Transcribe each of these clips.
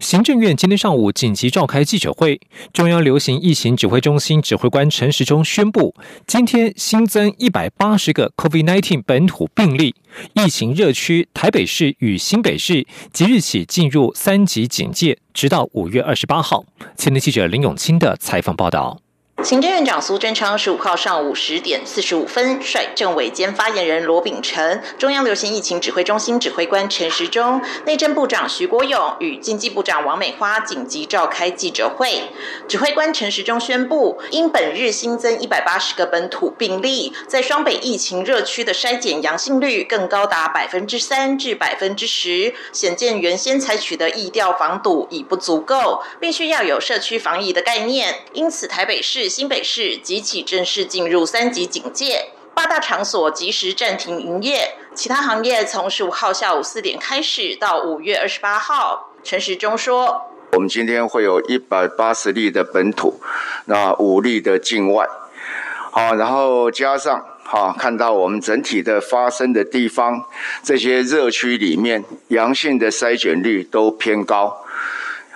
行政院今天上午紧急召开记者会，中央流行疫情指挥中心指挥官陈时中宣布，今天新增一百八十个 COVID-19 本土病例，疫情热区台北市与新北市即日起进入三级警戒，直到五月二十八号。前天记者林永清的采访报道。行政院长苏贞昌十五号上午十点四十五分，率政委兼发言人罗秉成、中央流行疫情指挥中心指挥官陈时中、内政部长徐国勇与经济部长王美花紧急召开记者会。指挥官陈时中宣布，因本日新增一百八十个本土病例，在双北疫情热区的筛检阳性率更高达百分之三至百分之十，显见原先采取的疫调防堵已不足够，必须要有社区防疫的概念。因此，台北市。新北市即起正式进入三级警戒，八大场所即时暂停营业，其他行业从十五号下午四点开始到五月二十八号。陈时中说：“我们今天会有一百八十例的本土，那五例的境外，好，然后加上好看到我们整体的发生的地方，这些热区里面阳性的筛检率都偏高。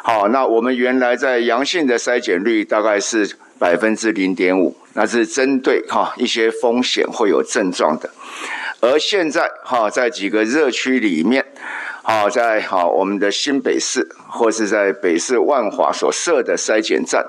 好，那我们原来在阳性的筛检率大概是。”百分之零点五，那是针对哈一些风险会有症状的，而现在哈在几个热区里面，好在哈我们的新北市或是在北市万华所设的筛检站，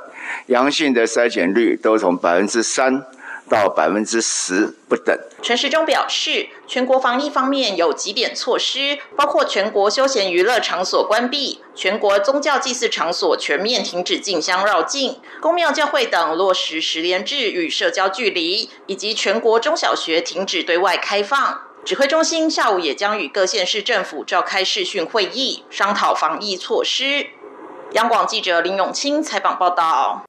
阳性的筛检率都从百分之三。到百分之十不等。陈时中表示，全国防疫方面有几点措施，包括全国休闲娱乐场所关闭，全国宗教祭祀场所全面停止进香绕境，公庙教会等落实十连制与社交距离，以及全国中小学停止对外开放。指挥中心下午也将与各县市政府召开视讯会议，商讨防疫措施。央广记者林永清采访报道。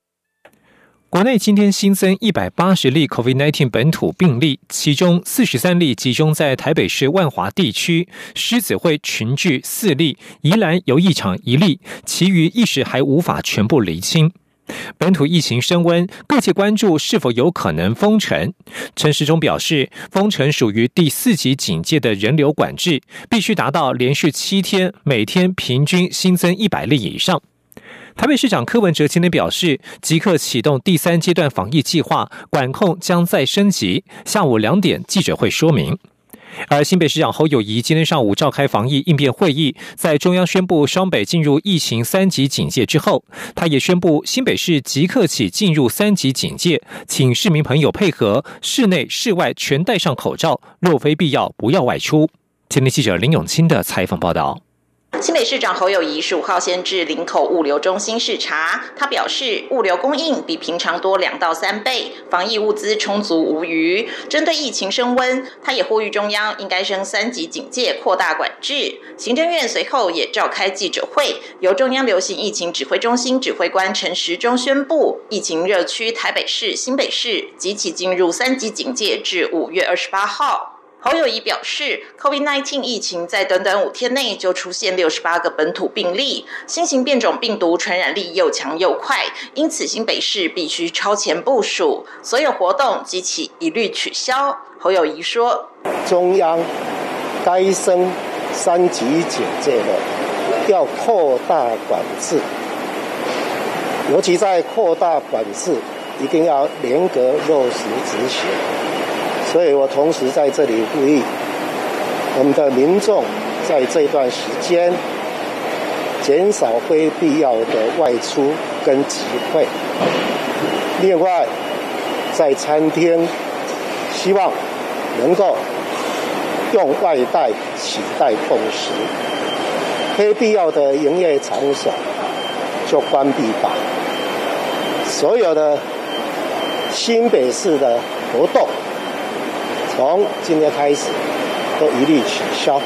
国内今天新增一百八十例 COVID-19 本土病例，其中四十三例集中在台北市万华地区，狮子会群聚四例，宜兰有一场一例，其余一时还无法全部厘清。本土疫情升温，各界关注是否有可能封城。陈时中表示，封城属于第四级警戒的人流管制，必须达到连续七天每天平均新增一百例以上。台北市长柯文哲今天表示，即刻启动第三阶段防疫计划，管控将再升级。下午两点记者会说明。而新北市长侯友谊今天上午召开防疫应变会议，在中央宣布双北进入疫情三级警戒之后，他也宣布新北市即刻起进入三级警戒，请市民朋友配合，室内室外全戴上口罩，若非必要不要外出。今天记者林永清的采访报道。新北市长侯友谊十五号先至林口物流中心视察，他表示物流供应比平常多两到三倍，防疫物资充足无余。针对疫情升温，他也呼吁中央应该升三级警戒，扩大管制。行政院随后也召开记者会，由中央流行疫情指挥中心指挥官陈时中宣布，疫情热区台北市、新北市即起进入三级警戒，至五月二十八号。侯友谊表示，COVID-19 疫情在短短五天内就出现六十八个本土病例，新型变种病毒传染力又强又快，因此新北市必须超前部署，所有活动及其一律取消。侯友谊说：“中央该升三级警戒的，要扩大管制，尤其在扩大管制，一定要严格落实执行。”所以我同时在这里呼吁我们的民众，在这段时间减少非必要的外出跟集会。另外，在餐厅，希望能够用外带取代共食，非必要的营业场所就关闭吧。所有的新北市的活动。从今天开始，都一律取消。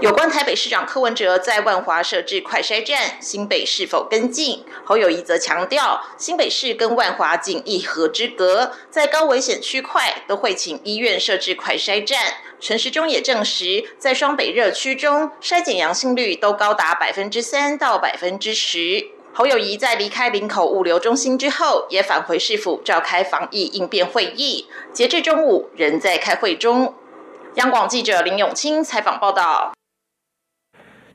有关台北市长柯文哲在万华设置快筛站，新北是否跟进？侯友谊则强调，新北市跟万华仅一河之隔，在高危险区块都会请医院设置快筛站。陈时中也证实，在双北热区中，筛检阳性率都高达百分之三到百分之十。侯友谊在离开林口物流中心之后，也返回市府召开防疫应变会议，截至中午仍在开会中。央广记者林永清采访报道。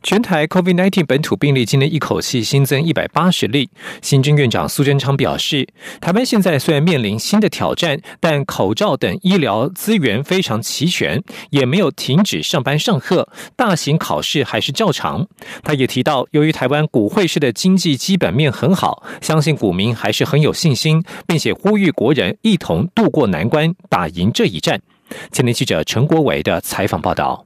全台 COVID-19 本土病例今天一口气新增一百八十例。行政院长苏贞昌表示，台湾现在虽然面临新的挑战，但口罩等医疗资源非常齐全，也没有停止上班上课，大型考试还是照常。他也提到，由于台湾股汇市的经济基本面很好，相信股民还是很有信心，并且呼吁国人一同渡过难关，打赢这一战。前年记者陈国伟的采访报道。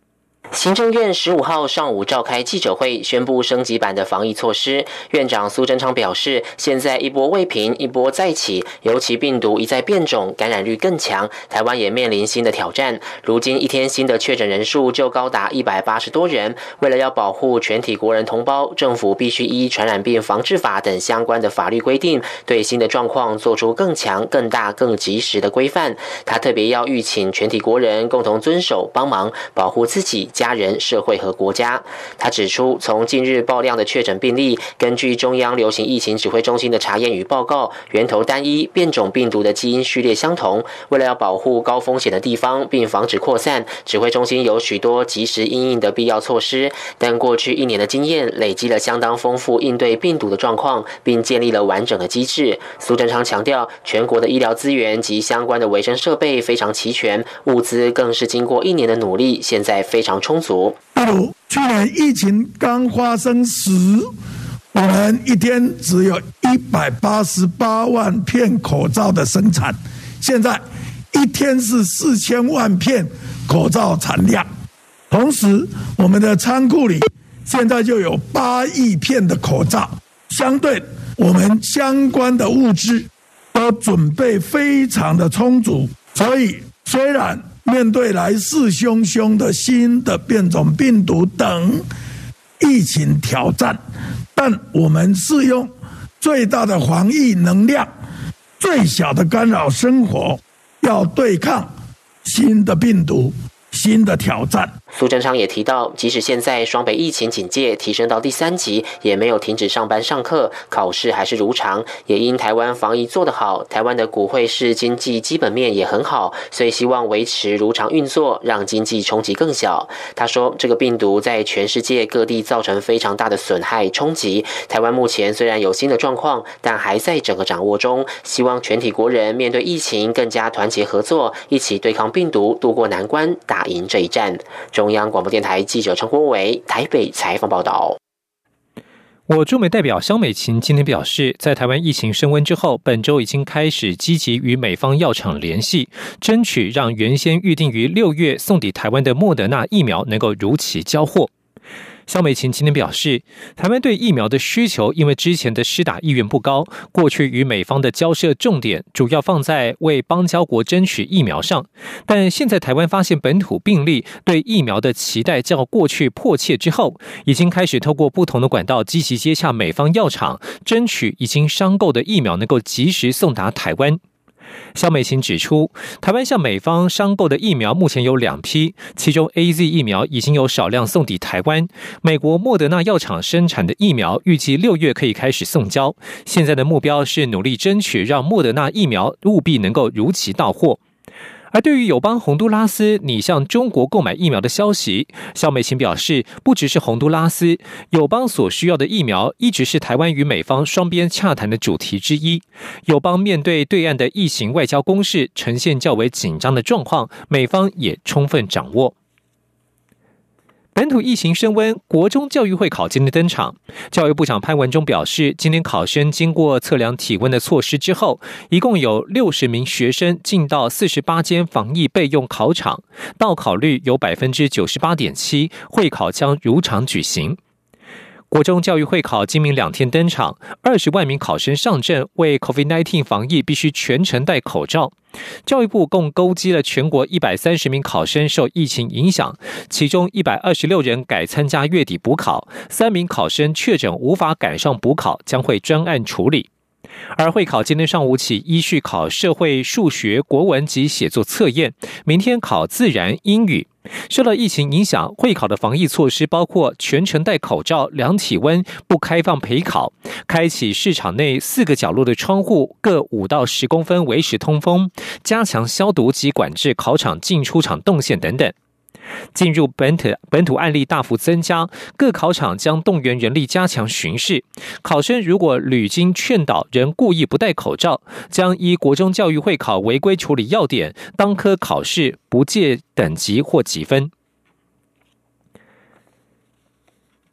行政院十五号上午召开记者会，宣布升级版的防疫措施。院长苏贞昌表示，现在一波未平，一波再起，尤其病毒一再变种，感染率更强，台湾也面临新的挑战。如今一天新的确诊人数就高达一百八十多人。为了要保护全体国人同胞，政府必须依《传染病防治法》等相关的法律规定，对新的状况做出更强、更大、更及时的规范。他特别要预请全体国人共同遵守，帮忙保护自己。家人、社会和国家。他指出，从近日爆量的确诊病例，根据中央流行疫情指挥中心的查验与报告，源头单一，变种病毒的基因序列相同。为了要保护高风险的地方，并防止扩散，指挥中心有许多及时应应的必要措施。但过去一年的经验，累积了相当丰富应对病毒的状况，并建立了完整的机制。苏贞昌强调，全国的医疗资源及相关的卫生设备非常齐全，物资更是经过一年的努力，现在非常。充足。比如去年疫情刚发生时，我们一天只有一百八十八万片口罩的生产，现在一天是四千万片口罩产量。同时，我们的仓库里现在就有八亿片的口罩，相对我们相关的物资都准备非常的充足。所以，虽然面对来势汹汹的新的变种病毒等疫情挑战，但我们是用最大的防疫能量、最小的干扰生活，要对抗新的病毒。新的挑战。苏贞昌也提到，即使现在双北疫情警戒提升到第三级，也没有停止上班上课，考试还是如常。也因台湾防疫做得好，台湾的股汇市经济基本面也很好，所以希望维持如常运作，让经济冲击更小。他说，这个病毒在全世界各地造成非常大的损害冲击。台湾目前虽然有新的状况，但还在整个掌握中。希望全体国人面对疫情更加团结合作，一起对抗病毒，渡过难关，打。赢这一战。中中央广播电台记者陈国伟台北采访报道。我驻美代表肖美琴今天表示，在台湾疫情升温之后，本周已经开始积极与美方药厂联系，争取让原先预定于六月送抵台湾的莫德纳疫苗能够如期交货。肖美琴今天表示，台湾对疫苗的需求，因为之前的施打意愿不高，过去与美方的交涉重点主要放在为邦交国争取疫苗上，但现在台湾发现本土病例，对疫苗的期待较过去迫切之后，已经开始透过不同的管道积极接洽美方药厂，争取已经商购的疫苗能够及时送达台湾。肖美琴指出，台湾向美方商购的疫苗目前有两批，其中 A Z 疫苗已经有少量送抵台湾。美国莫德纳药厂生产的疫苗预计六月可以开始送交。现在的目标是努力争取让莫德纳疫苗务必能够如期到货。而对于友邦洪都拉斯拟向中国购买疫苗的消息，肖美琴表示，不只是洪都拉斯，友邦所需要的疫苗一直是台湾与美方双边洽谈的主题之一。友邦面对对岸的疫情外交攻势呈现较为紧张的状况，美方也充分掌握。本土疫情升温，国中教育会考今天登场。教育部长潘文忠表示，今天考生经过测量体温的措施之后，一共有六十名学生进到四十八间防疫备用考场，到考率有百分之九十八点七，会考将如常举行。国中教育会考今明两天登场，二十万名考生上阵，为 COVID-19 防疫必须全程戴口罩。教育部共勾稽了全国一百三十名考生受疫情影响，其中一百二十六人改参加月底补考，三名考生确诊无法赶上补考，将会专案处理。而会考今天上午起依序考社会、数学、国文及写作测验，明天考自然、英语。受到疫情影响，会考的防疫措施包括全程戴口罩、量体温、不开放陪考、开启市场内四个角落的窗户各五到十公分维持通风、加强消毒及管制考场进出场动线等等。进入本土本土案例大幅增加，各考场将动员人力加强巡视。考生如果屡经劝导仍故意不戴口罩，将依国中教育会考违规处理要点，当科考试不借等级或几分。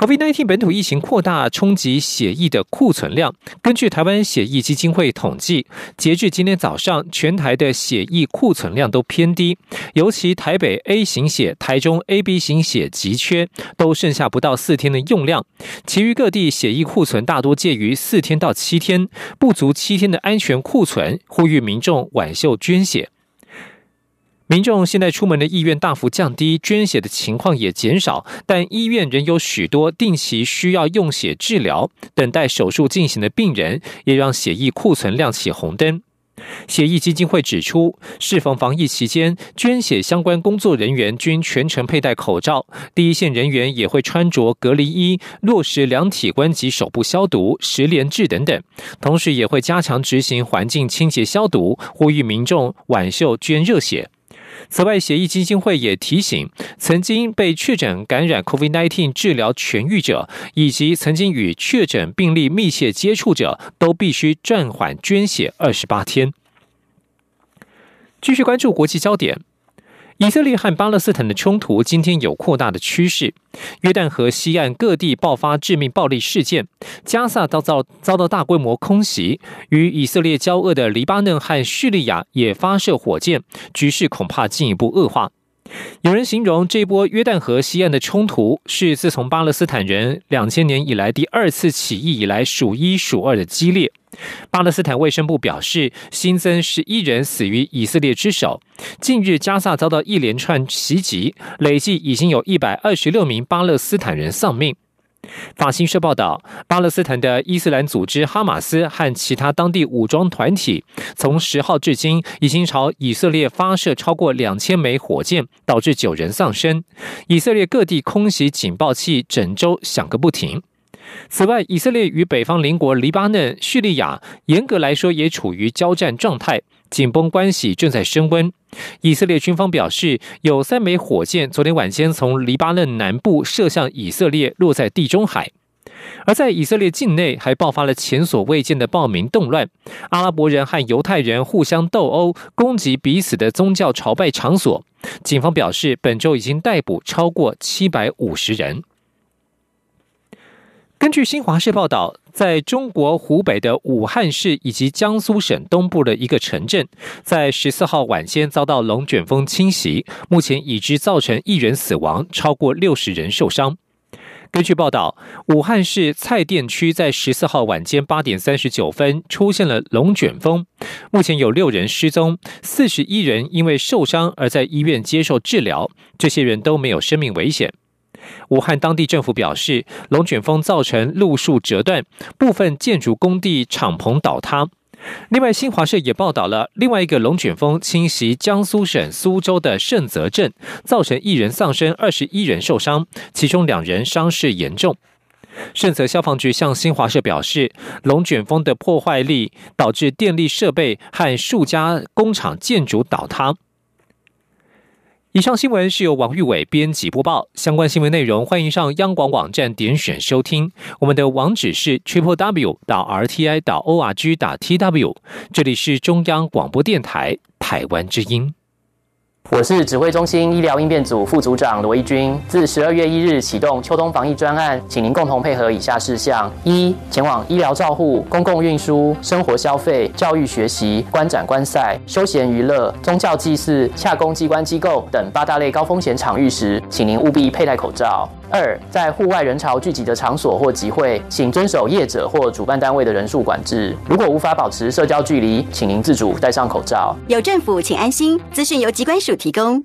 COVID-19 本土疫情扩大，冲击血液的库存量。根据台湾血液基金会统计，截至今天早上，全台的血液库存量都偏低，尤其台北 A 型血、台中 AB 型血急缺，都剩下不到四天的用量。其余各地血液库存大多介于四天到七天，不足七天的安全库存，呼吁民众挽袖捐血。民众现在出门的意愿大幅降低，捐血的情况也减少，但医院仍有许多定期需要用血治疗、等待手术进行的病人，也让血液库存亮起红灯。血液基金会指出，适逢防疫期间，捐血相关工作人员均全程佩戴口罩，第一线人员也会穿着隔离衣，落实量体温及手部消毒、十连制等等，同时也会加强执行环境清洁消毒，呼吁民众挽袖捐热血。此外，协议基金会也提醒，曾经被确诊感染 COVID-19 治疗痊愈者，以及曾经与确诊病例密切接触者，都必须暂缓捐血二十八天。继续关注国际焦点。以色列和巴勒斯坦的冲突今天有扩大的趋势，约旦河西岸各地爆发致命暴力事件，加萨遭遭遭到大规模空袭，与以色列交恶的黎巴嫩和叙利亚也发射火箭，局势恐怕进一步恶化。有人形容这波约旦河西岸的冲突是自从巴勒斯坦人两千年以来第二次起义以来数一数二的激烈。巴勒斯坦卫生部表示，新增十一人死于以色列之手。近日，加萨遭到一连串袭击，累计已经有一百二十六名巴勒斯坦人丧命。法新社报道，巴勒斯坦的伊斯兰组织哈马斯和其他当地武装团体，从十号至今已经朝以色列发射超过两千枚火箭，导致九人丧生。以色列各地空袭警报器整周响个不停。此外，以色列与北方邻国黎巴嫩、叙利亚严格来说也处于交战状态，紧绷关系正在升温。以色列军方表示，有三枚火箭昨天晚间从黎巴嫩南部射向以色列，落在地中海。而在以色列境内，还爆发了前所未见的暴民动乱，阿拉伯人和犹太人互相斗殴，攻击彼此的宗教朝拜场所。警方表示，本周已经逮捕超过七百五十人。根据新华社报道，在中国湖北的武汉市以及江苏省东部的一个城镇，在十四号晚间遭到龙卷风侵袭，目前已知造成一人死亡，超过六十人受伤。根据报道，武汉市蔡甸区在十四号晚间八点三十九分出现了龙卷风，目前有六人失踪，四十一人因为受伤而在医院接受治疗，这些人都没有生命危险。武汉当地政府表示，龙卷风造成路树折断，部分建筑工地敞篷倒塌。另外，新华社也报道了另外一个龙卷风侵袭江苏省苏州的盛泽镇，造成一人丧生，二十一人受伤，其中两人伤势严重。盛泽消防局向新华社表示，龙卷风的破坏力导致电力设备和数家工厂建筑倒塌。以上新闻是由王玉伟编辑播报。相关新闻内容，欢迎上央广网站点选收听。我们的网址是 triple w 到 r t i 到 o r g 打 t w。这里是中央广播电台台湾之音。我是指挥中心医疗应变组副组长罗一军。自十二月一日启动秋冬防疫专案，请您共同配合以下事项：一、前往医疗照护、公共运输、生活消费、教育学习、观展观赛、休闲娱乐、宗教祭祀、洽公机关机构等八大类高风险场域时，请您务必佩戴口罩。二，在户外人潮聚集的场所或集会，请遵守业者或主办单位的人数管制。如果无法保持社交距离，请您自主戴上口罩。有政府，请安心。资讯由机关署提供。